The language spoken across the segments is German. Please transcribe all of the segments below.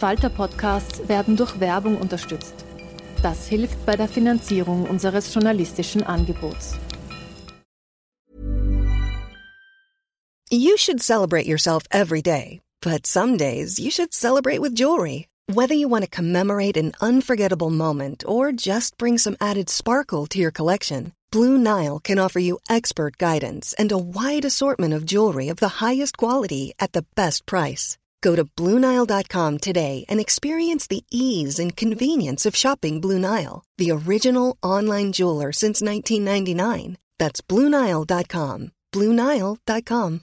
Falter-Podcasts werden durch Werbung unterstützt. Das hilft bei der Finanzierung unseres journalistischen Angebots. You should celebrate yourself every day, but some days you should celebrate with jewelry. Whether you want to commemorate an unforgettable moment or just bring some added sparkle to your collection, Blue Nile can offer you expert guidance and a wide assortment of jewelry of the highest quality at the best price. Go to Bluenile.com today and experience the ease and convenience of shopping Blue Nile, the original online jeweler since 1999. That's Bluenile.com. Bluenile.com.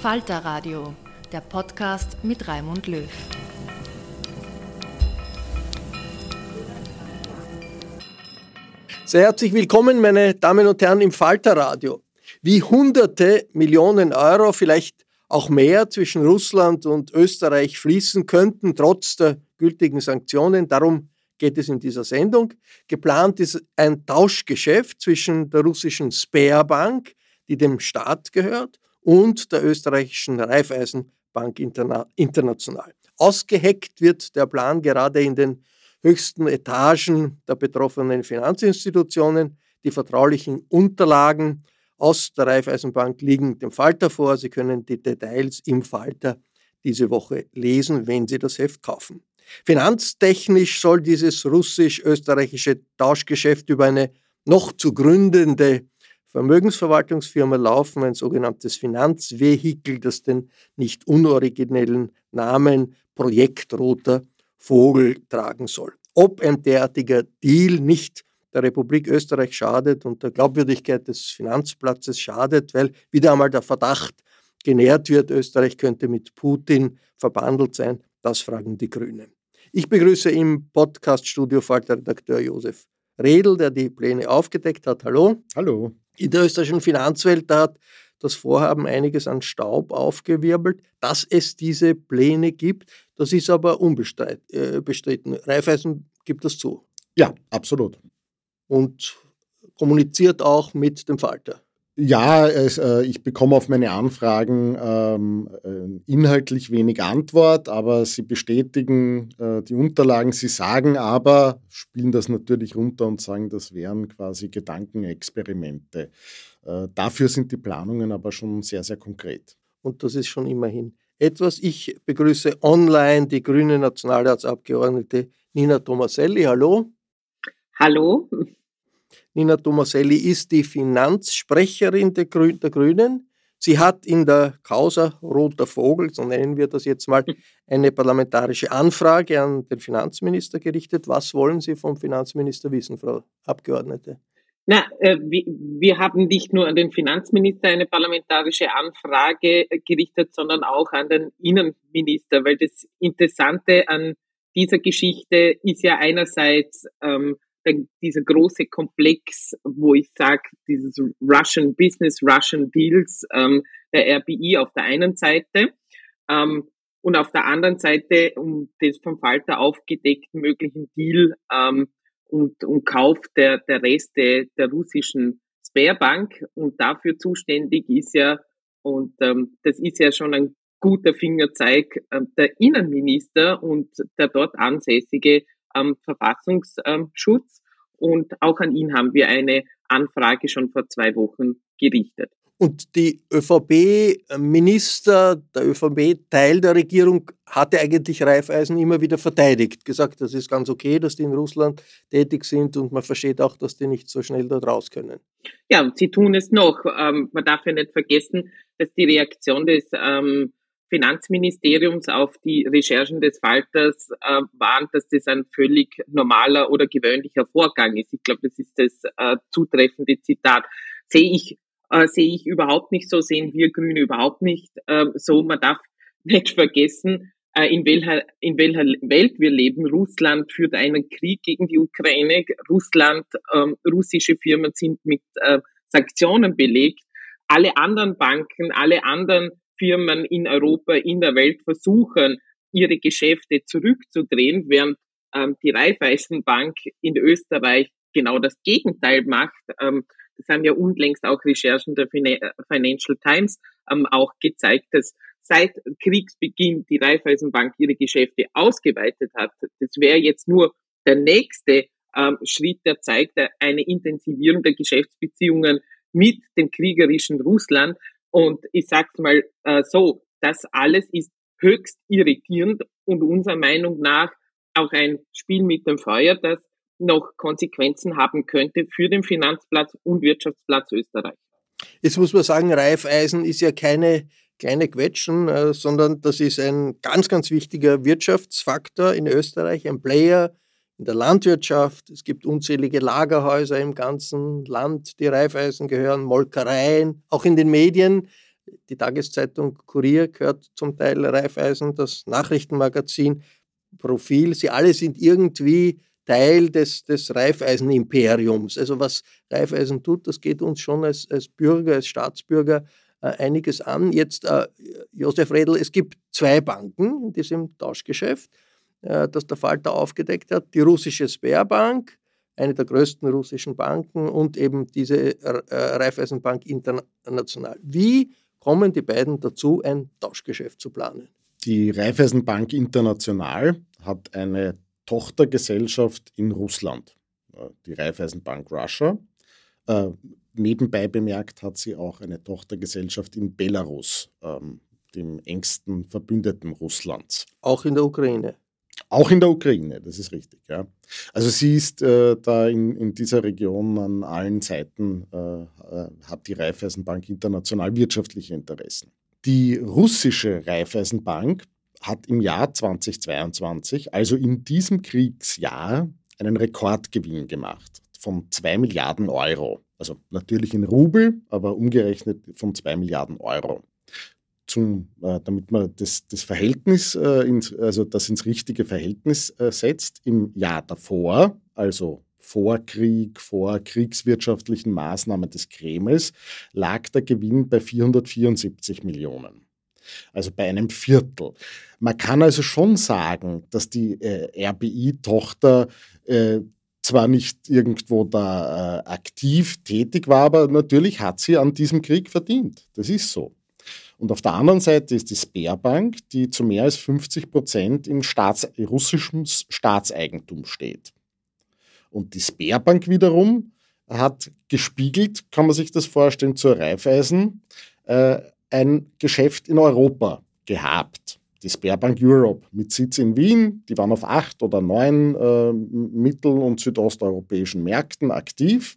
Falter Radio, der Podcast mit Raimund Löw. Sehr herzlich willkommen, meine Damen und Herren, im Falter Radio. Wie hunderte Millionen Euro, vielleicht auch mehr zwischen Russland und Österreich fließen könnten, trotz der gültigen Sanktionen. Darum geht es in dieser Sendung. Geplant ist ein Tauschgeschäft zwischen der russischen Sperrbank, die dem Staat gehört, und der österreichischen Raiffeisenbank International. Ausgeheckt wird der Plan gerade in den höchsten Etagen der betroffenen Finanzinstitutionen. Die vertraulichen Unterlagen aus der Raiffeisenbank liegen dem Falter vor. Sie können die Details im Falter diese Woche lesen, wenn Sie das Heft kaufen. Finanztechnisch soll dieses russisch-österreichische Tauschgeschäft über eine noch zu gründende Vermögensverwaltungsfirma laufen, ein sogenanntes Finanzvehikel, das den nicht unoriginellen Namen Projekt Roter Vogel tragen soll. Ob ein derartiger Deal nicht der Republik Österreich schadet und der Glaubwürdigkeit des Finanzplatzes schadet, weil wieder einmal der Verdacht genährt wird, Österreich könnte mit Putin verbandelt sein. Das fragen die Grünen. Ich begrüße im Podcaststudio Falter-Redakteur Josef Redl, der die Pläne aufgedeckt hat. Hallo. Hallo. In der österreichischen Finanzwelt hat das Vorhaben einiges an Staub aufgewirbelt. Dass es diese Pläne gibt, das ist aber unbestritten. Äh, Raiffeisen gibt das zu. Ja, absolut und kommuniziert auch mit dem Falter. Ja, es, äh, ich bekomme auf meine Anfragen ähm, äh, inhaltlich wenig Antwort, aber sie bestätigen äh, die Unterlagen. Sie sagen aber, spielen das natürlich runter und sagen, das wären quasi Gedankenexperimente. Äh, dafür sind die Planungen aber schon sehr, sehr konkret. Und das ist schon immerhin etwas. Ich begrüße online die grüne Nationalratsabgeordnete Nina Tomaselli. Hallo. Hallo. Nina Tomaselli ist die Finanzsprecherin der, Grün der Grünen. Sie hat in der Causa Roter Vogel, so nennen wir das jetzt mal, eine parlamentarische Anfrage an den Finanzminister gerichtet. Was wollen Sie vom Finanzminister wissen, Frau Abgeordnete? Na, äh, wir, wir, haben nicht nur an den Finanzminister eine parlamentarische Anfrage gerichtet, sondern auch an den Innenminister, weil das Interessante an dieser Geschichte ist ja einerseits, ähm, der, dieser große Komplex, wo ich sage, dieses Russian Business, Russian Deals, ähm, der RBI auf der einen Seite ähm, und auf der anderen Seite um das vom Falter aufgedeckten möglichen Deal ähm, und, und Kauf der, der Reste der russischen Sperrbank und dafür zuständig ist ja, und ähm, das ist ja schon ein guter Fingerzeig, äh, der Innenminister und der dort ansässige ähm, Verfassungsschutz. Und auch an ihn haben wir eine Anfrage schon vor zwei Wochen gerichtet. Und die ÖVP-Minister, der ÖVP-Teil der Regierung hatte eigentlich Raiffeisen immer wieder verteidigt, gesagt, das ist ganz okay, dass die in Russland tätig sind und man versteht auch, dass die nicht so schnell dort raus können. Ja, und sie tun es noch. Ähm, man darf ja nicht vergessen, dass die Reaktion des ähm, Finanzministeriums auf die Recherchen des Falters äh, waren, dass das ein völlig normaler oder gewöhnlicher Vorgang ist. Ich glaube, das ist das äh, zutreffende Zitat. Sehe ich, äh, sehe ich überhaupt nicht so, sehen wir Grüne überhaupt nicht äh, so. Man darf nicht vergessen, äh, in welcher, in welcher Welt wir leben. Russland führt einen Krieg gegen die Ukraine. Russland, ähm, russische Firmen sind mit äh, Sanktionen belegt. Alle anderen Banken, alle anderen Firmen in Europa, in der Welt versuchen, ihre Geschäfte zurückzudrehen, während ähm, die Raiffeisenbank in Österreich genau das Gegenteil macht. Ähm, das haben ja unlängst auch Recherchen der Financial Times ähm, auch gezeigt, dass seit Kriegsbeginn die Raiffeisenbank ihre Geschäfte ausgeweitet hat. Das wäre jetzt nur der nächste ähm, Schritt, der zeigt eine Intensivierung der Geschäftsbeziehungen mit dem kriegerischen Russland. Und ich sag's mal äh, so, das alles ist höchst irritierend und unserer Meinung nach auch ein Spiel mit dem Feuer, das noch Konsequenzen haben könnte für den Finanzplatz und Wirtschaftsplatz Österreich. Jetzt muss man sagen, Reifeisen ist ja keine kleine Quetschen, äh, sondern das ist ein ganz, ganz wichtiger Wirtschaftsfaktor in Österreich, ein Player in der Landwirtschaft. Es gibt unzählige Lagerhäuser im ganzen Land, die Reifeisen gehören, Molkereien, auch in den Medien. Die Tageszeitung Kurier gehört zum Teil Reifeisen, das Nachrichtenmagazin Profil. Sie alle sind irgendwie Teil des, des Reifeisen-Imperiums. Also was Reifeisen tut, das geht uns schon als, als Bürger, als Staatsbürger äh, einiges an. Jetzt, äh, Josef Redl, es gibt zwei Banken in diesem Tauschgeschäft, äh, das der Falter aufgedeckt hat. Die russische Sperrbank, eine der größten russischen Banken, und eben diese äh, Raiffeisenbank International. Wie kommen die beiden dazu, ein Tauschgeschäft zu planen? Die Raiffeisenbank International hat eine Tochtergesellschaft in Russland, äh, die Raiffeisenbank Russia. Äh, nebenbei bemerkt hat sie auch eine Tochtergesellschaft in Belarus, ähm, dem engsten Verbündeten Russlands. Auch in der Ukraine. Auch in der Ukraine, das ist richtig, ja. Also sie ist äh, da in, in dieser Region an allen Seiten, äh, äh, hat die Raiffeisenbank international wirtschaftliche Interessen. Die russische Raiffeisenbank hat im Jahr 2022, also in diesem Kriegsjahr, einen Rekordgewinn gemacht von 2 Milliarden Euro. Also natürlich in Rubel, aber umgerechnet von 2 Milliarden Euro. Zum, äh, damit man das, das Verhältnis, äh, ins, also das ins richtige Verhältnis äh, setzt, im Jahr davor, also vor Krieg, vor kriegswirtschaftlichen Maßnahmen des Kremls, lag der Gewinn bei 474 Millionen. Also bei einem Viertel. Man kann also schon sagen, dass die äh, RBI-Tochter äh, zwar nicht irgendwo da äh, aktiv tätig war, aber natürlich hat sie an diesem Krieg verdient. Das ist so. Und auf der anderen Seite ist die Sperrbank, die zu mehr als 50 Prozent im Staats russischem Staatseigentum steht. Und die Sperrbank wiederum hat gespiegelt, kann man sich das vorstellen, zur Raiffeisen, äh, ein Geschäft in Europa gehabt die Sperrbank Europe mit Sitz in Wien. Die waren auf acht oder neun äh, mittel- und südosteuropäischen Märkten aktiv.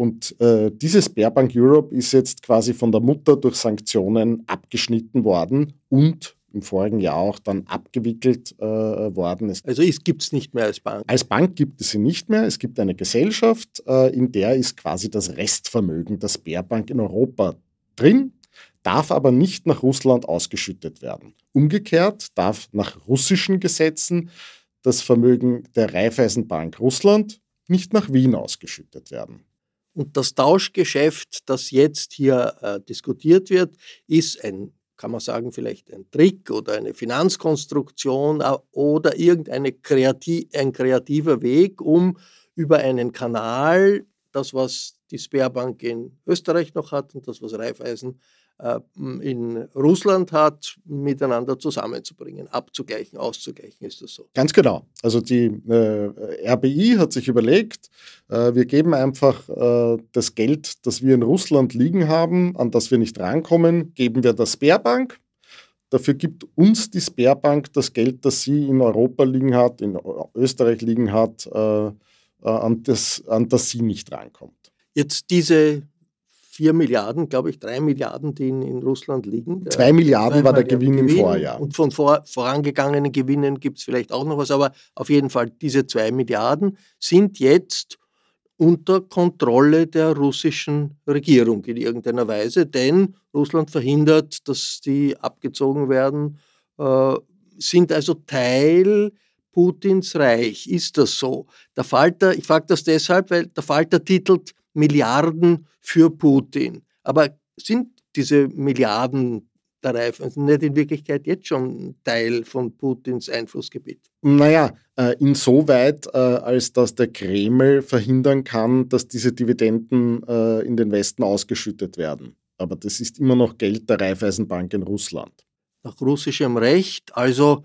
Und äh, diese Sperrbank Europe ist jetzt quasi von der Mutter durch Sanktionen abgeschnitten worden und im vorigen Jahr auch dann abgewickelt äh, worden. also es gibt es nicht mehr als Bank? Als Bank gibt es sie nicht mehr. Es gibt eine Gesellschaft, äh, in der ist quasi das Restvermögen der Sperrbank in Europa drin darf aber nicht nach Russland ausgeschüttet werden. Umgekehrt darf nach russischen Gesetzen das Vermögen der Raiffeisenbank Russland nicht nach Wien ausgeschüttet werden. Und das Tauschgeschäft, das jetzt hier äh, diskutiert wird, ist ein, kann man sagen, vielleicht ein Trick oder eine Finanzkonstruktion äh, oder irgendein kreativ, ein kreativer Weg, um über einen Kanal, das was die Sperrbank in Österreich noch hat und das was Raiffeisen in Russland hat, miteinander zusammenzubringen, abzugleichen, auszugleichen, ist das so? Ganz genau. Also die äh, RBI hat sich überlegt, äh, wir geben einfach äh, das Geld, das wir in Russland liegen haben, an das wir nicht rankommen, geben wir der Sperrbank. Dafür gibt uns die Sperrbank das Geld, das sie in Europa liegen hat, in Österreich liegen hat, äh, äh, an, das, an das sie nicht rankommt. Jetzt diese vier Milliarden, glaube ich, drei Milliarden, die in, in Russland liegen. Zwei Milliarden war der Gewinn, Gewinn, im Vorjahr. Und von vor, vorangegangenen Gewinnen gibt es vielleicht auch noch was, aber auf jeden Fall diese zwei Milliarden sind jetzt unter Kontrolle der russischen Regierung in irgendeiner Weise, denn Russland verhindert, dass die abgezogen werden, äh, sind also Teil Putins Reich. Ist das so? Der Falter, ich frage das deshalb, weil der Falter titelt Milliarden für Putin. Aber sind diese Milliarden der Reifen nicht in Wirklichkeit jetzt schon Teil von Putins Einflussgebiet? Naja, äh, insoweit, äh, als dass der Kreml verhindern kann, dass diese Dividenden äh, in den Westen ausgeschüttet werden. Aber das ist immer noch Geld der Raiffeisenbank in Russland. Nach russischem Recht, also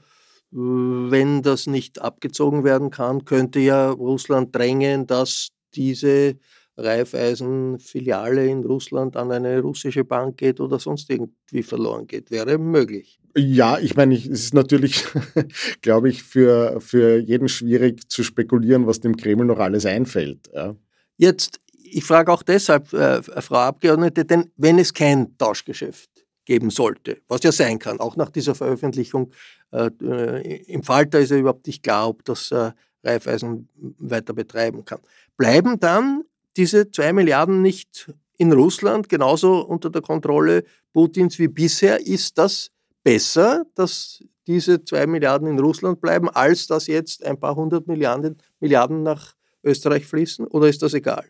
wenn das nicht abgezogen werden kann, könnte ja Russland drängen, dass diese Raiffeisen-Filiale in Russland an eine russische Bank geht oder sonst irgendwie verloren geht. Wäre möglich. Ja, ich meine, es ist natürlich, glaube ich, für, für jeden schwierig zu spekulieren, was dem Kreml noch alles einfällt. Ja. Jetzt, ich frage auch deshalb, äh, Frau Abgeordnete, denn wenn es kein Tauschgeschäft geben sollte, was ja sein kann, auch nach dieser Veröffentlichung äh, äh im Falter ist ja überhaupt nicht klar, ob das äh, Raiffeisen weiter betreiben kann. Bleiben dann diese zwei Milliarden nicht in Russland genauso unter der Kontrolle Putins wie bisher? Ist das besser, dass diese zwei Milliarden in Russland bleiben, als dass jetzt ein paar hundert Milliarden, Milliarden nach Österreich fließen? Oder ist das egal?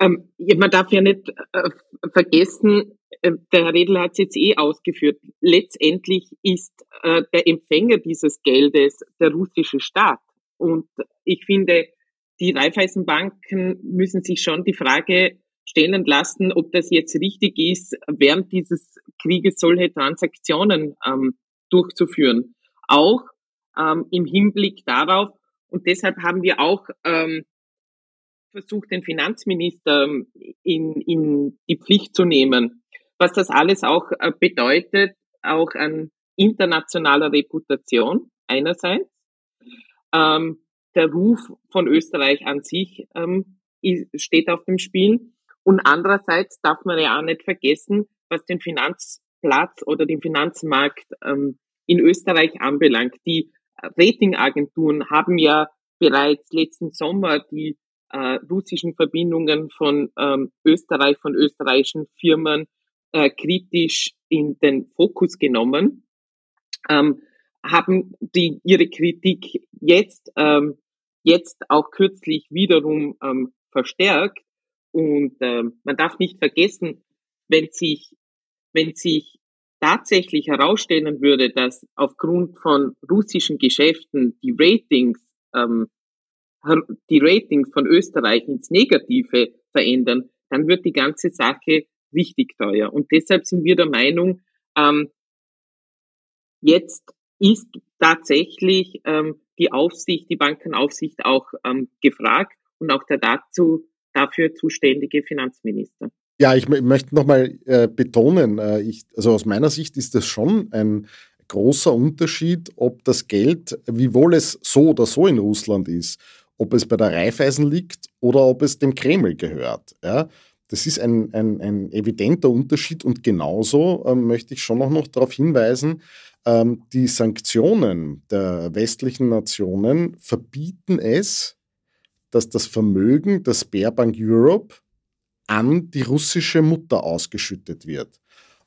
Ähm, man darf ja nicht äh, vergessen, äh, der Herr Redl hat es jetzt eh ausgeführt, letztendlich ist äh, der Empfänger dieses Geldes der russische Staat. Und ich finde, die Raiffeisenbanken müssen sich schon die Frage stellen lassen, ob das jetzt richtig ist, während dieses Krieges solche Transaktionen ähm, durchzuführen. Auch ähm, im Hinblick darauf, und deshalb haben wir auch ähm, versucht, den Finanzminister ähm, in, in die Pflicht zu nehmen, was das alles auch äh, bedeutet, auch an internationaler Reputation einerseits, ähm, der Ruf von Österreich an sich ähm, steht auf dem Spiel. Und andererseits darf man ja auch nicht vergessen, was den Finanzplatz oder den Finanzmarkt ähm, in Österreich anbelangt. Die Ratingagenturen haben ja bereits letzten Sommer die äh, russischen Verbindungen von ähm, Österreich, von österreichischen Firmen äh, kritisch in den Fokus genommen. Ähm, haben die ihre Kritik jetzt, ähm, jetzt auch kürzlich wiederum ähm, verstärkt. Und ähm, man darf nicht vergessen, wenn sich, wenn sich tatsächlich herausstellen würde, dass aufgrund von russischen Geschäften die Ratings, ähm, die Ratings von Österreich ins Negative verändern, dann wird die ganze Sache richtig teuer. Und deshalb sind wir der Meinung, ähm, jetzt ist tatsächlich ähm, die Aufsicht, die Bankenaufsicht auch ähm, gefragt und auch der dazu dafür zuständige Finanzminister. Ja, ich möchte nochmal äh, betonen, äh, ich, also aus meiner Sicht ist das schon ein großer Unterschied, ob das Geld, wiewohl es so oder so in Russland ist, ob es bei der Raiffeisen liegt oder ob es dem Kreml gehört. Ja? Das ist ein, ein, ein evidenter Unterschied und genauso äh, möchte ich schon noch, noch darauf hinweisen, ähm, die Sanktionen der westlichen Nationen verbieten es, dass das Vermögen der Sperrbank Europe an die russische Mutter ausgeschüttet wird.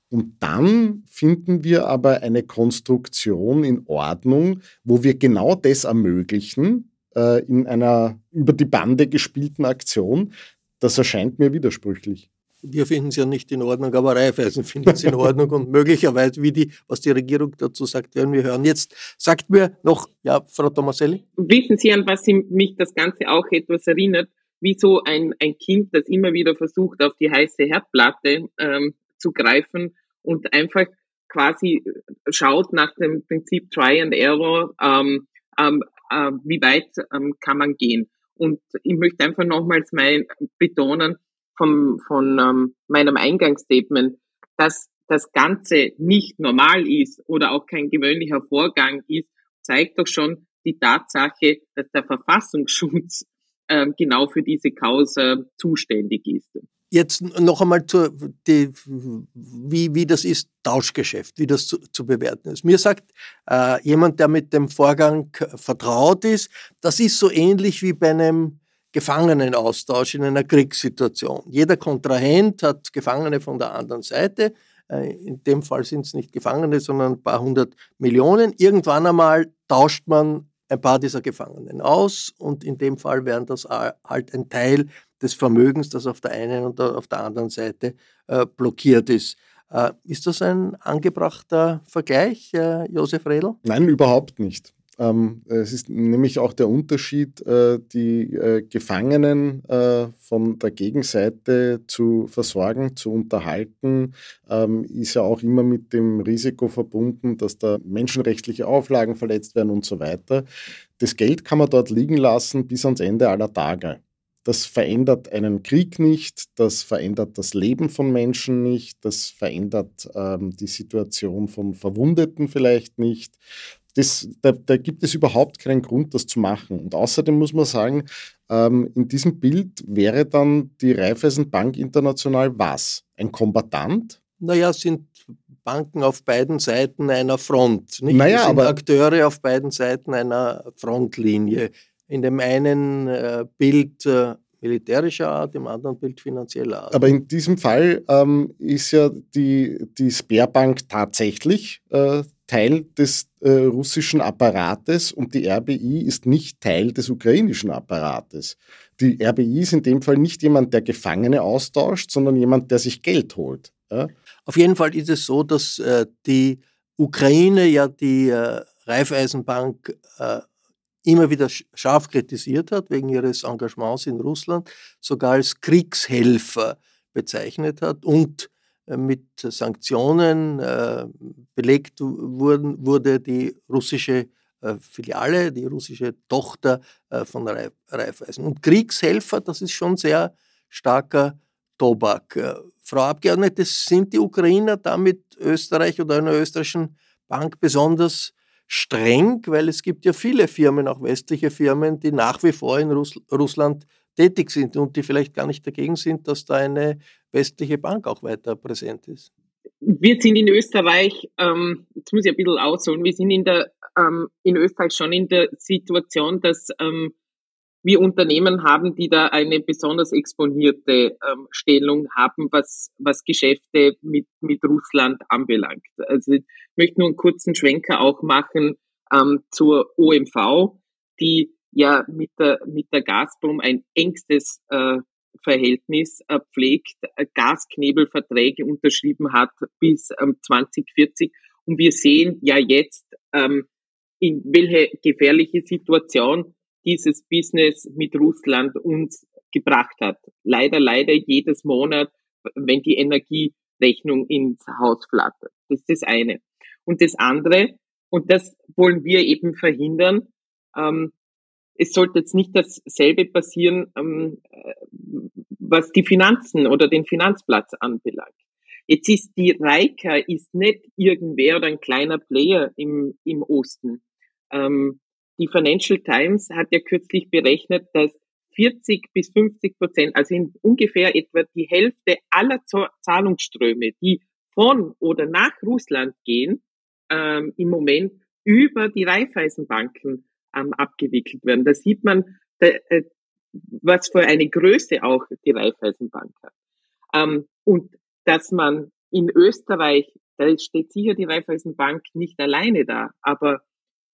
Und dann finden wir aber eine Konstruktion in Ordnung, wo wir genau das ermöglichen, äh, in einer über die Bande gespielten Aktion. Das erscheint mir widersprüchlich wir finden es ja nicht in Ordnung, aber Raiffeisen findet es in Ordnung und möglicherweise, wie die, was die Regierung dazu sagt, werden wir hören. Jetzt sagt mir noch, ja, Frau Tomaselli. Wissen Sie, an was mich das Ganze auch etwas erinnert? Wie so ein, ein Kind, das immer wieder versucht, auf die heiße Herdplatte ähm, zu greifen und einfach quasi schaut nach dem Prinzip Try and Error, ähm, ähm, äh, wie weit ähm, kann man gehen. Und ich möchte einfach nochmals mein, betonen vom, von ähm, meinem Eingangsstatement, dass das Ganze nicht normal ist oder auch kein gewöhnlicher Vorgang ist, zeigt doch schon die Tatsache, dass der Verfassungsschutz äh, genau für diese Causa zuständig ist. Jetzt noch einmal zur, die, wie, wie das ist, Tauschgeschäft, wie das zu, zu bewerten ist. Mir sagt äh, jemand, der mit dem Vorgang vertraut ist, das ist so ähnlich wie bei einem Gefangenenaustausch in einer Kriegssituation. Jeder Kontrahent hat Gefangene von der anderen Seite. Äh, in dem Fall sind es nicht Gefangene, sondern ein paar hundert Millionen. Irgendwann einmal tauscht man ein paar dieser Gefangenen aus und in dem Fall wären das halt ein Teil des Vermögens, das auf der einen und auf der anderen Seite äh, blockiert ist. Äh, ist das ein angebrachter Vergleich, Josef Redl? Nein, überhaupt nicht. Ähm, es ist nämlich auch der Unterschied, äh, die äh, Gefangenen äh, von der Gegenseite zu versorgen, zu unterhalten, ähm, ist ja auch immer mit dem Risiko verbunden, dass da menschenrechtliche Auflagen verletzt werden und so weiter. Das Geld kann man dort liegen lassen bis ans Ende aller Tage. Das verändert einen Krieg nicht, das verändert das Leben von Menschen nicht, das verändert ähm, die Situation von Verwundeten vielleicht nicht. Das, da, da, gibt es überhaupt keinen Grund, das zu machen. Und außerdem muss man sagen, ähm, in diesem Bild wäre dann die Raiffeisenbank International was? Ein Kombatant? Naja, sind Banken auf beiden Seiten einer Front. Nicht? Naja, sind aber Akteure auf beiden Seiten einer Frontlinie. In dem einen äh, Bild äh, militärischer Art, im anderen Bild finanzieller Art. Aber in diesem Fall ähm, ist ja die, die Sperrbank tatsächlich äh, Teil des äh, russischen Apparates und die RBI ist nicht Teil des ukrainischen Apparates. Die RBI ist in dem Fall nicht jemand, der Gefangene austauscht, sondern jemand, der sich Geld holt. Ja? Auf jeden Fall ist es so, dass äh, die Ukraine ja die äh, Raiffeisenbank äh, immer wieder scharf kritisiert hat wegen ihres Engagements in Russland, sogar als Kriegshelfer bezeichnet hat und mit Sanktionen äh, belegt wurden, wurde die russische äh, Filiale, die russische Tochter von Raiffeisen. Und Kriegshelfer, das ist schon sehr starker Tobak. Frau Abgeordnete, sind die Ukrainer da mit Österreich oder einer österreichischen Bank besonders streng? Weil es gibt ja viele Firmen, auch westliche Firmen, die nach wie vor in Russ Russland tätig sind und die vielleicht gar nicht dagegen sind, dass da eine westliche Bank auch weiter präsent ist? Wir sind in Österreich, ähm, jetzt muss ich ein bisschen ausholen, wir sind in, der, ähm, in Österreich schon in der Situation, dass ähm, wir Unternehmen haben, die da eine besonders exponierte ähm, Stellung haben, was, was Geschäfte mit, mit Russland anbelangt. Also ich möchte nur einen kurzen Schwenker auch machen ähm, zur OMV, die ja mit der, mit der Gazprom ein engstes äh, Verhältnis äh, pflegt, äh, Gasknebelverträge unterschrieben hat bis ähm, 2040. Und wir sehen ja jetzt, ähm, in welche gefährliche Situation dieses Business mit Russland uns gebracht hat. Leider, leider jedes Monat, wenn die Energierechnung ins Haus flattert. Das ist das eine. Und das andere, und das wollen wir eben verhindern, ähm, es sollte jetzt nicht dasselbe passieren, ähm, äh, was die Finanzen oder den Finanzplatz anbelangt. Jetzt ist die Reika ist nicht irgendwer oder ein kleiner Player im, im Osten. Ähm, die Financial Times hat ja kürzlich berechnet, dass 40 bis 50 Prozent, also in ungefähr etwa die Hälfte aller Zahlungsströme, die von oder nach Russland gehen, ähm, im Moment über die Raiffeisenbanken ähm, abgewickelt werden. Da sieht man, da, äh, was für eine Größe auch die Raiffeisenbank hat. Ähm, und dass man in Österreich, da steht sicher die Raiffeisenbank nicht alleine da, aber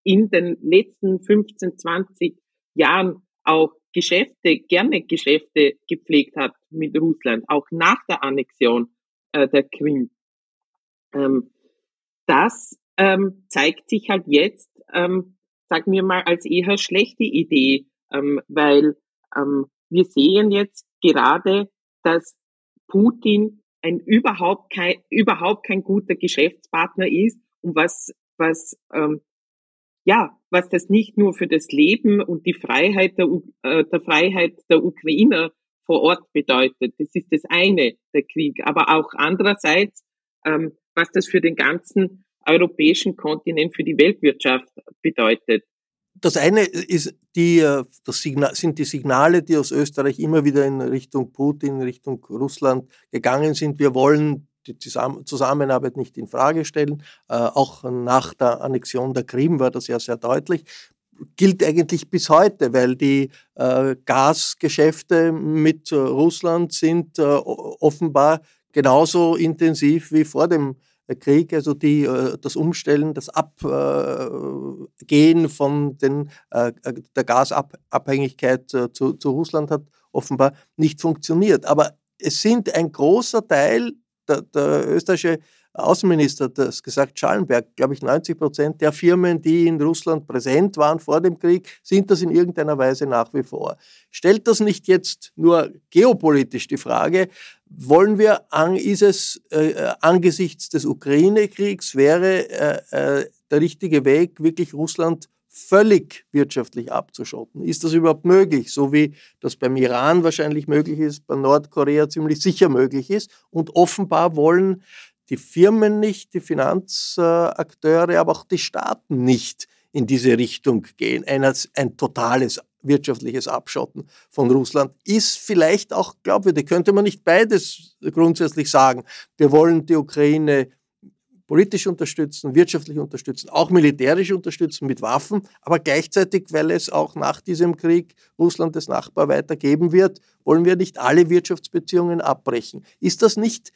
in den letzten 15, 20 Jahren auch Geschäfte, gerne Geschäfte gepflegt hat mit Russland, auch nach der Annexion äh, der Krim. Ähm, das ähm, zeigt sich halt jetzt, ähm, sagen wir mal, als eher schlechte Idee, ähm, weil ähm, wir sehen jetzt gerade, dass Putin ein überhaupt kein, überhaupt kein guter Geschäftspartner ist und was, was, ähm, ja, was das nicht nur für das Leben und die Freiheit der, äh, der Freiheit der Ukrainer vor Ort bedeutet. Das ist das eine, der Krieg. Aber auch andererseits, ähm, was das für den ganzen europäischen Kontinent, für die Weltwirtschaft bedeutet. Das eine ist die, äh, das Signal, sind die Signale, die aus Österreich immer wieder in Richtung Putin, in Richtung Russland gegangen sind. Wir wollen die Zusammenarbeit nicht in Frage stellen. Äh, auch nach der Annexion der Krim war das ja sehr deutlich. Gilt eigentlich bis heute, weil die äh, Gasgeschäfte mit Russland sind offenbar genauso intensiv wie vor dem Krieg, also die, äh, das Umstellen, das Abgehen von den, äh, der Gasabhängigkeit äh, zu, zu Russland hat offenbar nicht funktioniert. Aber es sind ein großer Teil, der, der österreichische Außenminister hat das gesagt, Schallenberg, glaube ich, 90 Prozent der Firmen, die in Russland präsent waren vor dem Krieg, sind das in irgendeiner Weise nach wie vor. Stellt das nicht jetzt nur geopolitisch die Frage, wollen wir, an, ist es äh, äh, angesichts des Ukraine-Kriegs, wäre äh, äh, der richtige Weg, wirklich Russland völlig wirtschaftlich abzuschotten. Ist das überhaupt möglich? So wie das beim Iran wahrscheinlich möglich ist, bei Nordkorea ziemlich sicher möglich ist. Und offenbar wollen die Firmen nicht, die Finanzakteure, aber auch die Staaten nicht in diese Richtung gehen. Ein, ein totales wirtschaftliches Abschotten von Russland ist vielleicht auch glaubwürdig. Könnte man nicht beides grundsätzlich sagen? Wir wollen die Ukraine politisch unterstützen, wirtschaftlich unterstützen, auch militärisch unterstützen mit Waffen, aber gleichzeitig, weil es auch nach diesem Krieg Russland das Nachbar weitergeben wird, wollen wir nicht alle Wirtschaftsbeziehungen abbrechen. Ist das nicht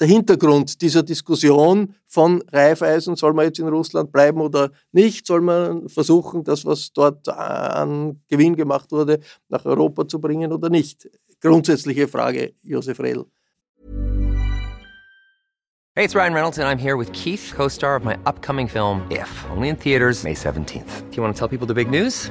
der Hintergrund dieser Diskussion von Raiffeisen, soll man jetzt in Russland bleiben oder nicht, soll man versuchen, das, was dort an Gewinn gemacht wurde, nach Europa zu bringen oder nicht? Grundsätzliche Frage, Josef Rehl. Hey, it's Ryan Reynolds and I'm here with Keith, co-star of my upcoming film If, only in theaters May 17th. Do you want to tell people the big news?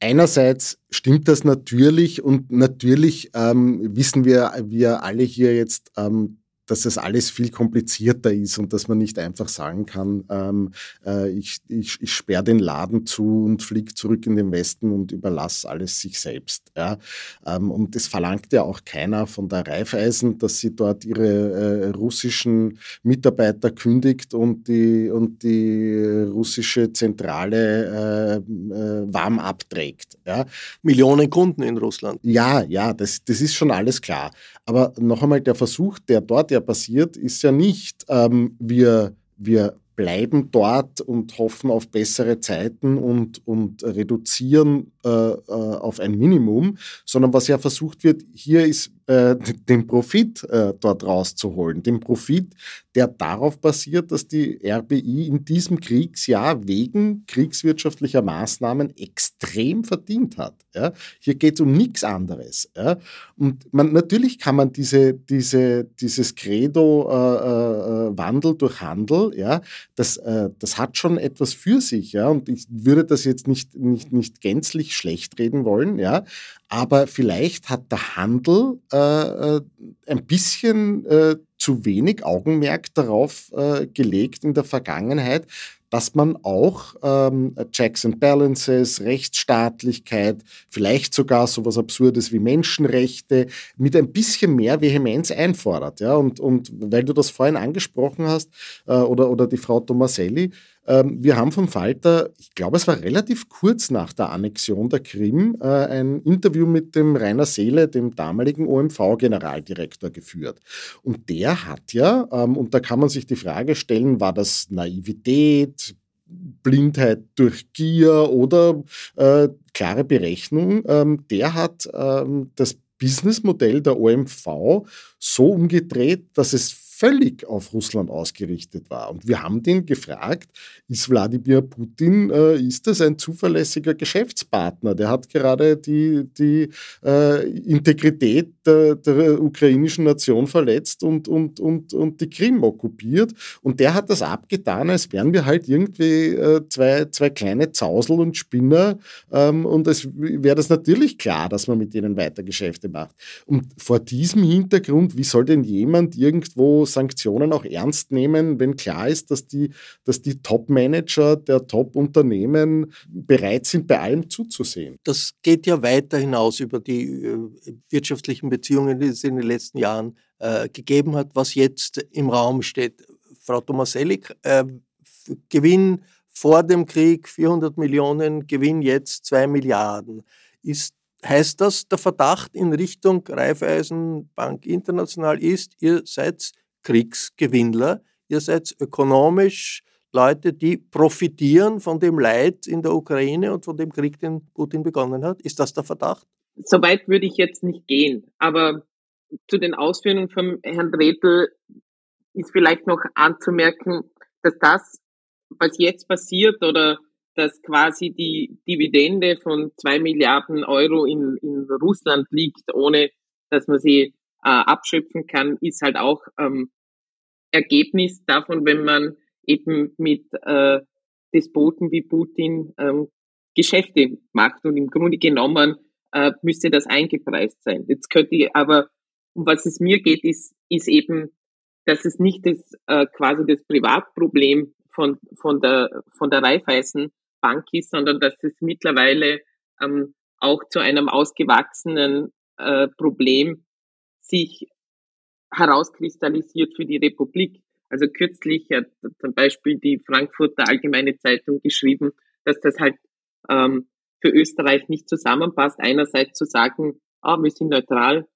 Einerseits stimmt das natürlich und natürlich ähm, wissen wir, wir alle hier jetzt, ähm, dass das alles viel komplizierter ist und dass man nicht einfach sagen kann, ähm, äh, ich, ich, ich sperre den Laden zu und fliege zurück in den Westen und überlasse alles sich selbst. Ja? Ähm, und es verlangt ja auch keiner von der Raiffeisen, dass sie dort ihre äh, russischen Mitarbeiter kündigt und die, und die russische Zentrale äh, äh warm abträgt. Ja? Millionen Kunden in Russland. Ja, ja, das, das ist schon alles klar. Aber noch einmal, der Versuch, der dort ja passiert, ist ja nicht, ähm, wir, wir bleiben dort und hoffen auf bessere Zeiten und, und reduzieren äh, äh, auf ein Minimum, sondern was ja versucht wird, hier ist äh, den Profit äh, dort rauszuholen. Den Profit, der darauf basiert, dass die RBI in diesem Kriegsjahr wegen kriegswirtschaftlicher Maßnahmen extrem verdient hat. Ja? Hier geht es um nichts anderes. Ja? Und man, natürlich kann man diese, diese, dieses Credo äh, äh, Wandel durch Handel, ja, das, äh, das hat schon etwas für sich. Ja? Und ich würde das jetzt nicht, nicht, nicht gänzlich schlecht reden wollen, ja, aber vielleicht hat der Handel äh, äh, ein bisschen äh, zu wenig Augenmerk darauf äh, gelegt in der Vergangenheit, dass man auch ähm, Checks and Balances, Rechtsstaatlichkeit, vielleicht sogar so etwas Absurdes wie Menschenrechte mit ein bisschen mehr Vehemenz einfordert. Ja? Und, und weil du das vorhin angesprochen hast, äh, oder, oder die Frau Tomaselli, wir haben vom Falter, ich glaube, es war relativ kurz nach der Annexion der Krim, äh, ein Interview mit dem Rainer Seele, dem damaligen OMV-Generaldirektor, geführt. Und der hat ja, ähm, und da kann man sich die Frage stellen, war das Naivität, Blindheit durch Gier oder äh, klare Berechnung, ähm, der hat ähm, das Businessmodell der OMV so umgedreht, dass es völlig auf Russland ausgerichtet war. Und wir haben den gefragt, ist Wladimir Putin, äh, ist das ein zuverlässiger Geschäftspartner? Der hat gerade die, die äh, Integrität der, der, ukrainischen Nation verletzt und, und, und, und die Krim okkupiert. Und der hat das abgetan, als wären wir halt irgendwie äh, zwei, zwei kleine Zausel und Spinner. Ähm, und es wäre das natürlich klar, dass man mit denen weiter Geschäfte macht. Und vor diesem Hintergrund, wie soll denn jemand irgendwo Sanktionen auch ernst nehmen, wenn klar ist, dass die, dass die Top-Manager der Top-Unternehmen bereit sind, bei allem zuzusehen? Das geht ja weiter hinaus über die äh, wirtschaftlichen Beziehungen, die es in den letzten Jahren äh, gegeben hat, was jetzt im Raum steht. Frau Tomasellik, äh, Gewinn vor dem Krieg 400 Millionen, Gewinn jetzt 2 Milliarden. Ist heißt das, der Verdacht in Richtung Raiffeisenbank International ist, ihr seid Kriegsgewinnler, ihr seid ökonomisch Leute, die profitieren von dem Leid in der Ukraine und von dem Krieg, den Putin begonnen hat? Ist das der Verdacht? Soweit würde ich jetzt nicht gehen. Aber zu den Ausführungen von Herrn Redl ist vielleicht noch anzumerken, dass das, was jetzt passiert oder dass quasi die Dividende von zwei Milliarden Euro in, in Russland liegt, ohne dass man sie äh, abschöpfen kann, ist halt auch ähm, Ergebnis davon, wenn man eben mit äh, Despoten wie Putin ähm, Geschäfte macht. Und im Grunde genommen äh, müsste das eingepreist sein. Jetzt könnte ich aber, um was es mir geht, ist, ist eben, dass es nicht das äh, quasi das Privatproblem von, von der, von der Raiffeisen Bank ist, sondern dass es mittlerweile ähm, auch zu einem ausgewachsenen äh, Problem sich herauskristallisiert für die Republik. Also kürzlich hat zum Beispiel die Frankfurter Allgemeine Zeitung geschrieben, dass das halt ähm, für Österreich nicht zusammenpasst, einerseits zu sagen, ah, wir sind neutral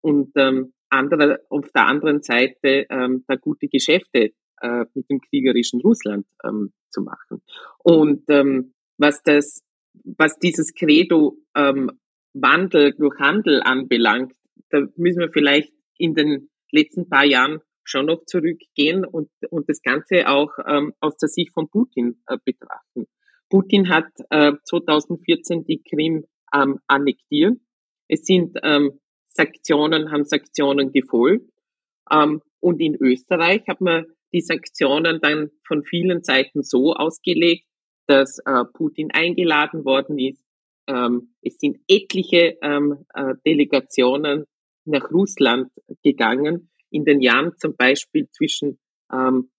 und ähm, andere, auf der anderen Seite ähm, da gute Geschäfte äh, mit dem kriegerischen Russland ähm, zu machen. Und ähm, was das, was dieses Credo ähm, Wandel durch Handel anbelangt, da müssen wir vielleicht in den letzten paar Jahren schon noch zurückgehen und, und das Ganze auch ähm, aus der Sicht von Putin äh, betrachten. Putin hat äh, 2014 die Krim ähm, annektiert. Es sind ähm, Sanktionen, haben Sanktionen gefolgt. Ähm, und in Österreich hat man die Sanktionen dann von vielen Seiten so ausgelegt, dass äh, Putin eingeladen worden ist. Ähm, es sind etliche ähm, äh, Delegationen nach Russland gegangen. In den Jahren zum Beispiel zwischen ähm,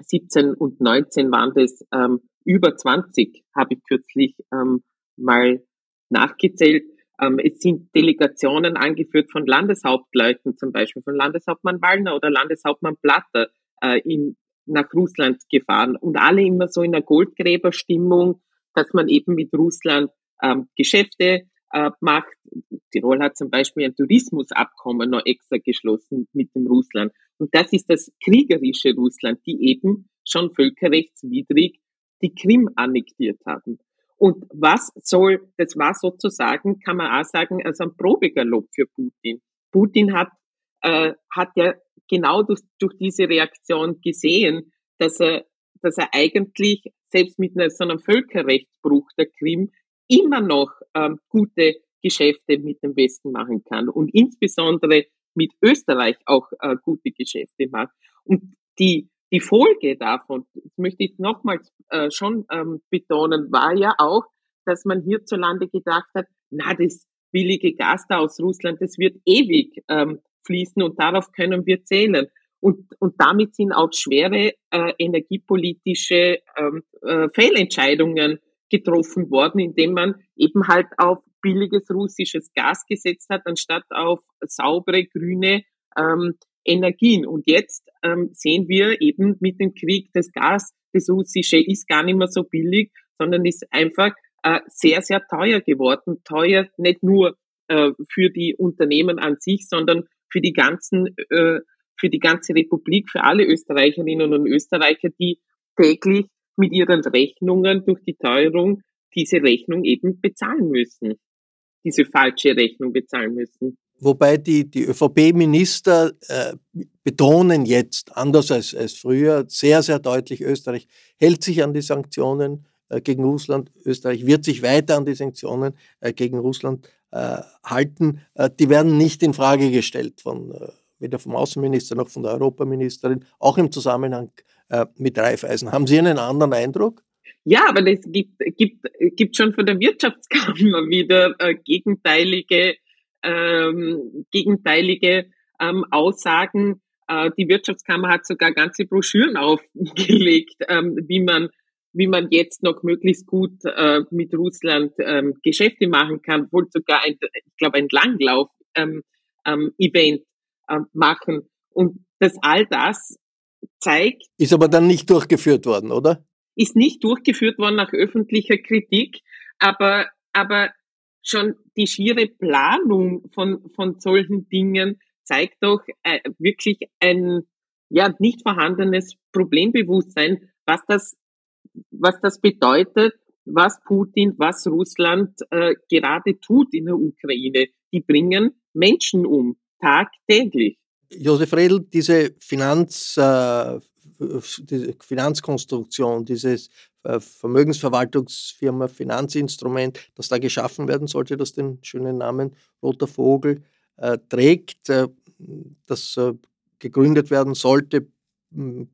17 und 19 waren das ähm, über 20, habe ich kürzlich ähm, mal nachgezählt. Ähm, es sind Delegationen angeführt von Landeshauptleuten, zum Beispiel von Landeshauptmann Wallner oder Landeshauptmann Platter, äh, in, nach Russland gefahren und alle immer so in einer Goldgräberstimmung, dass man eben mit Russland ähm, Geschäfte äh, macht. Tirol hat zum Beispiel ein Tourismusabkommen noch extra geschlossen mit dem Russland. Und das ist das kriegerische Russland, die eben schon völkerrechtswidrig die Krim annektiert haben. Und was soll, das war sozusagen, kann man auch sagen, also ein Probegalopp für Putin. Putin hat, äh, hat ja genau durch, durch diese Reaktion gesehen, dass er, dass er eigentlich selbst mit einer, so einem Völkerrechtsbruch der Krim immer noch ähm, gute Geschäfte mit dem Westen machen kann und insbesondere mit Österreich auch äh, gute Geschäfte macht. Und die, die Folge davon, möchte ich nochmals äh, schon ähm, betonen, war ja auch, dass man hierzulande gedacht hat, na, das billige Gas da aus Russland, das wird ewig ähm, fließen und darauf können wir zählen. Und, und damit sind auch schwere äh, energiepolitische ähm, äh, Fehlentscheidungen getroffen worden, indem man eben halt auf billiges russisches Gas gesetzt hat, anstatt auf saubere grüne ähm, Energien. Und jetzt ähm, sehen wir eben mit dem Krieg, das Gas, das russische ist gar nicht mehr so billig, sondern ist einfach äh, sehr, sehr teuer geworden. Teuer nicht nur äh, für die Unternehmen an sich, sondern für die ganzen, äh, für die ganze Republik, für alle Österreicherinnen und Österreicher, die täglich mit ihren Rechnungen durch die Teuerung diese Rechnung eben bezahlen müssen, diese falsche Rechnung bezahlen müssen. Wobei die, die ÖVP-Minister äh, betonen jetzt, anders als, als früher, sehr, sehr deutlich, Österreich hält sich an die Sanktionen äh, gegen Russland. Österreich wird sich weiter an die Sanktionen äh, gegen Russland äh, halten. Äh, die werden nicht in Frage gestellt von äh, weder vom Außenminister noch von der Europaministerin, auch im Zusammenhang mit Reifeisen. Haben Sie einen anderen Eindruck? Ja, aber es gibt, gibt, gibt schon von der Wirtschaftskammer wieder äh, gegenteilige, ähm, gegenteilige ähm, Aussagen. Äh, die Wirtschaftskammer hat sogar ganze Broschüren aufgelegt, ähm, wie man wie man jetzt noch möglichst gut äh, mit Russland ähm, Geschäfte machen kann, wohl sogar ein, ich glaube, ein Langlauf-Event ähm, ähm, äh, machen. Und das all das zeigt. Ist aber dann nicht durchgeführt worden, oder? ist nicht durchgeführt worden nach öffentlicher Kritik, aber, aber schon die schiere Planung von, von solchen Dingen zeigt doch äh, wirklich ein ja nicht vorhandenes Problembewusstsein, was das, was das bedeutet, was Putin, was Russland äh, gerade tut in der Ukraine. Die bringen Menschen um, tagtäglich. Josef Redl, diese Finanz, äh, diese Finanzkonstruktion, dieses äh, Vermögensverwaltungsfirma Finanzinstrument, das da geschaffen werden sollte, das den schönen Namen Roter Vogel äh, trägt, äh, das äh, gegründet werden sollte äh,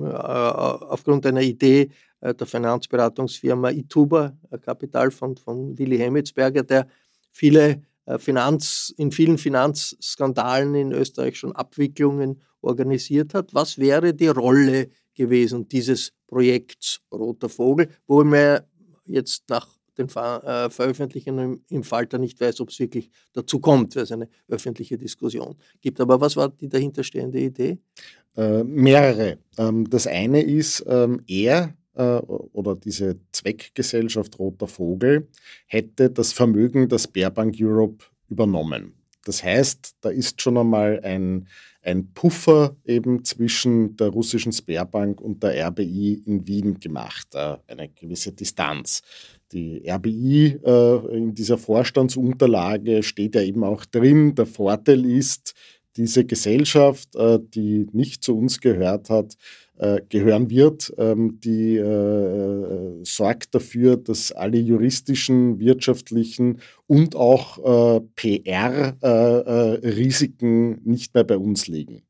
aufgrund einer Idee der Finanzberatungsfirma Ituba Kapital von, von Willy Hemmetsberger, der viele Finanz, in vielen Finanzskandalen in Österreich schon Abwicklungen organisiert hat. Was wäre die Rolle gewesen dieses Projekts Roter Vogel, wo man jetzt nach den äh, Veröffentlichungen im Falter nicht weiß, ob es wirklich dazu kommt, weil es eine öffentliche Diskussion gibt. Aber was war die dahinterstehende Idee? Äh, mehrere. Ähm, das eine ist, ähm, er äh, oder diese Zweckgesellschaft Roter Vogel hätte das Vermögen der Sperrbank Europe übernommen. Das heißt, da ist schon einmal ein, ein Puffer eben zwischen der russischen Sperrbank und der RBI in Wien gemacht, äh, eine gewisse Distanz. Die RBI äh, in dieser Vorstandsunterlage steht ja eben auch drin, der Vorteil ist, diese Gesellschaft, äh, die nicht zu uns gehört hat, äh, gehören wird, ähm, die äh, sorgt dafür, dass alle juristischen, wirtschaftlichen und auch PR-Risiken nicht mehr bei uns liegen.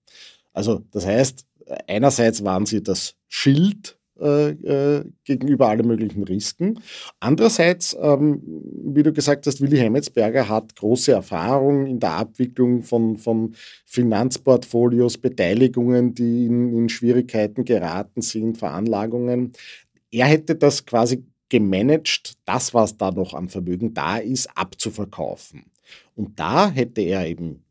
Also das heißt, einerseits waren sie das Schild äh, äh, gegenüber allen möglichen Risiken. Andererseits, ähm, wie du gesagt hast, Willi Hemmetsberger hat große Erfahrung in der Abwicklung von, von Finanzportfolios, Beteiligungen, die in, in Schwierigkeiten geraten sind, Veranlagungen. Er hätte das quasi gemanagt, das, was da noch an Vermögen da ist, abzuverkaufen. Und da hätte er eben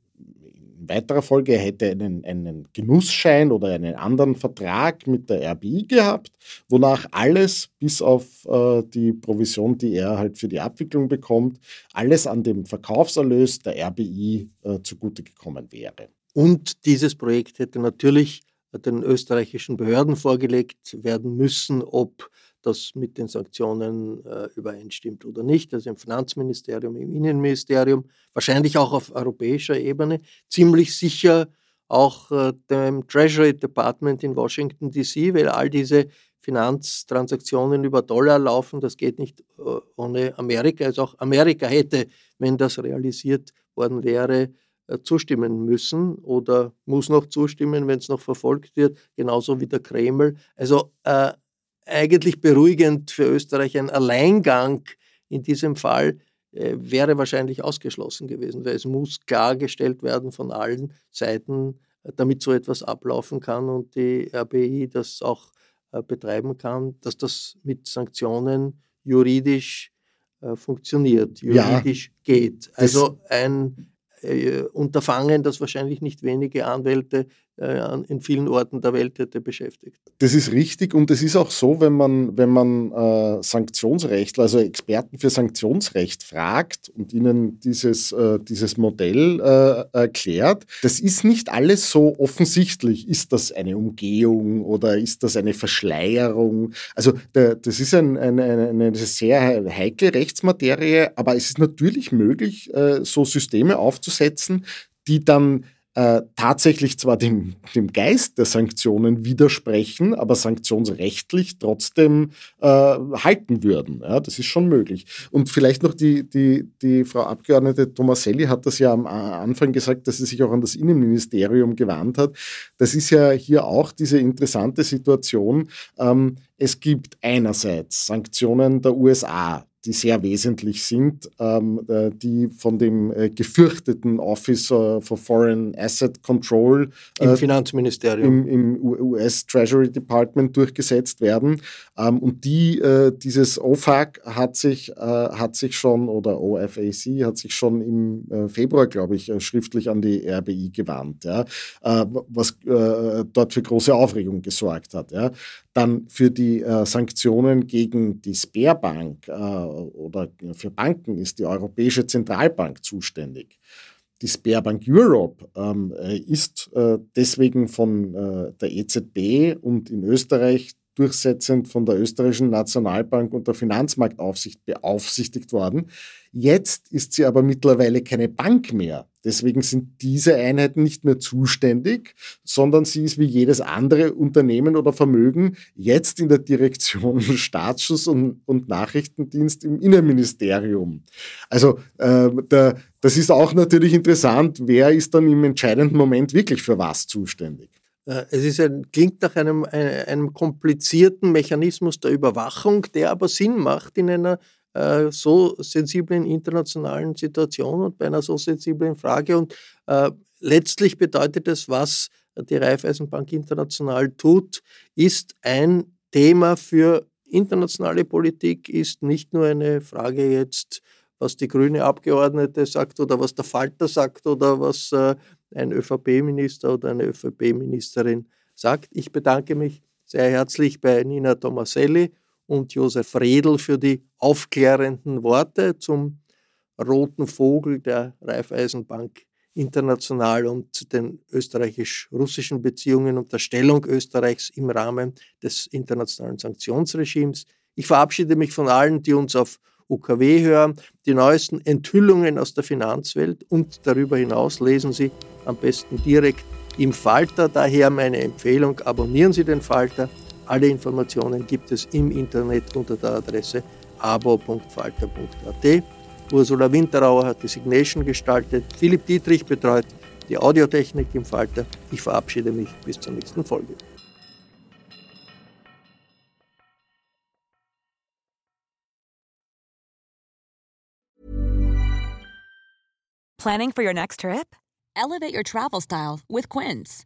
weiterer Folge, er hätte einen, einen Genussschein oder einen anderen Vertrag mit der RBI gehabt, wonach alles, bis auf äh, die Provision, die er halt für die Abwicklung bekommt, alles an dem Verkaufserlös der RBI äh, zugute gekommen wäre. Und dieses Projekt hätte natürlich den österreichischen Behörden vorgelegt werden müssen, ob das mit den Sanktionen äh, übereinstimmt oder nicht, also im Finanzministerium, im Innenministerium, wahrscheinlich auch auf europäischer Ebene, ziemlich sicher auch äh, dem Treasury Department in Washington DC, weil all diese Finanztransaktionen über Dollar laufen, das geht nicht äh, ohne Amerika. Also auch Amerika hätte, wenn das realisiert worden wäre, äh, zustimmen müssen oder muss noch zustimmen, wenn es noch verfolgt wird, genauso wie der Kreml. Also äh, eigentlich beruhigend für Österreich. Ein Alleingang in diesem Fall äh, wäre wahrscheinlich ausgeschlossen gewesen, weil es muss klargestellt werden von allen Seiten, äh, damit so etwas ablaufen kann und die RBI das auch äh, betreiben kann, dass das mit Sanktionen juridisch äh, funktioniert, juridisch ja, geht. Also ein äh, Unterfangen, das wahrscheinlich nicht wenige Anwälte in vielen Orten der Welt hätte beschäftigt. Das ist richtig und es ist auch so, wenn man, wenn man äh, Sanktionsrechtler, also Experten für Sanktionsrecht fragt und ihnen dieses, äh, dieses Modell äh, erklärt, das ist nicht alles so offensichtlich. Ist das eine Umgehung oder ist das eine Verschleierung? Also der, das ist ein, ein, eine sehr heikle Rechtsmaterie, aber es ist natürlich möglich, äh, so Systeme aufzusetzen, die dann äh, tatsächlich zwar dem, dem Geist der Sanktionen widersprechen, aber sanktionsrechtlich trotzdem äh, halten würden. Ja, das ist schon möglich. Und vielleicht noch die, die, die Frau Abgeordnete Tomaselli hat das ja am Anfang gesagt, dass sie sich auch an das Innenministerium gewandt hat. Das ist ja hier auch diese interessante Situation. Ähm, es gibt einerseits Sanktionen der USA, die sehr wesentlich sind, ähm, äh, die von dem äh, gefürchteten Office for Foreign Asset Control äh, im Finanzministerium, im, im US Treasury Department durchgesetzt werden. Ähm, und die, äh, dieses OFAC hat sich, äh, hat sich schon, oder OFAC hat sich schon im Februar, glaube ich, schriftlich an die RBI gewandt, ja, was dort für große Aufregung gesorgt hat. Ja. Dann für die Sanktionen gegen die Sperrbank oder für Banken ist die Europäische Zentralbank zuständig. Die Sperrbank Europe ähm, ist äh, deswegen von äh, der EZB und in Österreich durchsetzend von der österreichischen Nationalbank und der Finanzmarktaufsicht beaufsichtigt worden. Jetzt ist sie aber mittlerweile keine Bank mehr. Deswegen sind diese Einheiten nicht mehr zuständig, sondern sie ist wie jedes andere Unternehmen oder Vermögen jetzt in der Direktion Staatsschutz und, und Nachrichtendienst im Innenministerium. Also äh, der, das ist auch natürlich interessant, wer ist dann im entscheidenden Moment wirklich für was zuständig. Äh, es ein, klingt nach einem, einem komplizierten Mechanismus der Überwachung, der aber Sinn macht in einer äh, so sensiblen internationalen Situation und bei einer so sensiblen Frage. Und äh, letztlich bedeutet es, was die Raiffeisenbank International tut, ist ein Thema für internationale Politik, ist nicht nur eine Frage jetzt, was die grüne Abgeordnete sagt oder was der Falter sagt oder was äh, ein ÖVP-Minister oder eine ÖVP-Ministerin sagt. Ich bedanke mich sehr herzlich bei Nina Tomaselli und Josef Redl für die aufklärenden Worte zum roten Vogel der Raiffeisenbank International und den österreichisch-russischen Beziehungen und der Stellung Österreichs im Rahmen des internationalen Sanktionsregimes. Ich verabschiede mich von allen, die uns auf UKW hören. Die neuesten Enthüllungen aus der Finanzwelt und darüber hinaus lesen Sie am besten direkt im Falter. Daher meine Empfehlung, abonnieren Sie den Falter. Alle Informationen gibt es im Internet unter der Adresse abo.falter.at. Ursula Winterauer hat die Signation gestaltet. Philipp Dietrich betreut die Audiotechnik im Falter. Ich verabschiede mich bis zur nächsten Folge. Planning for your next trip? Elevate your travel style with Quince.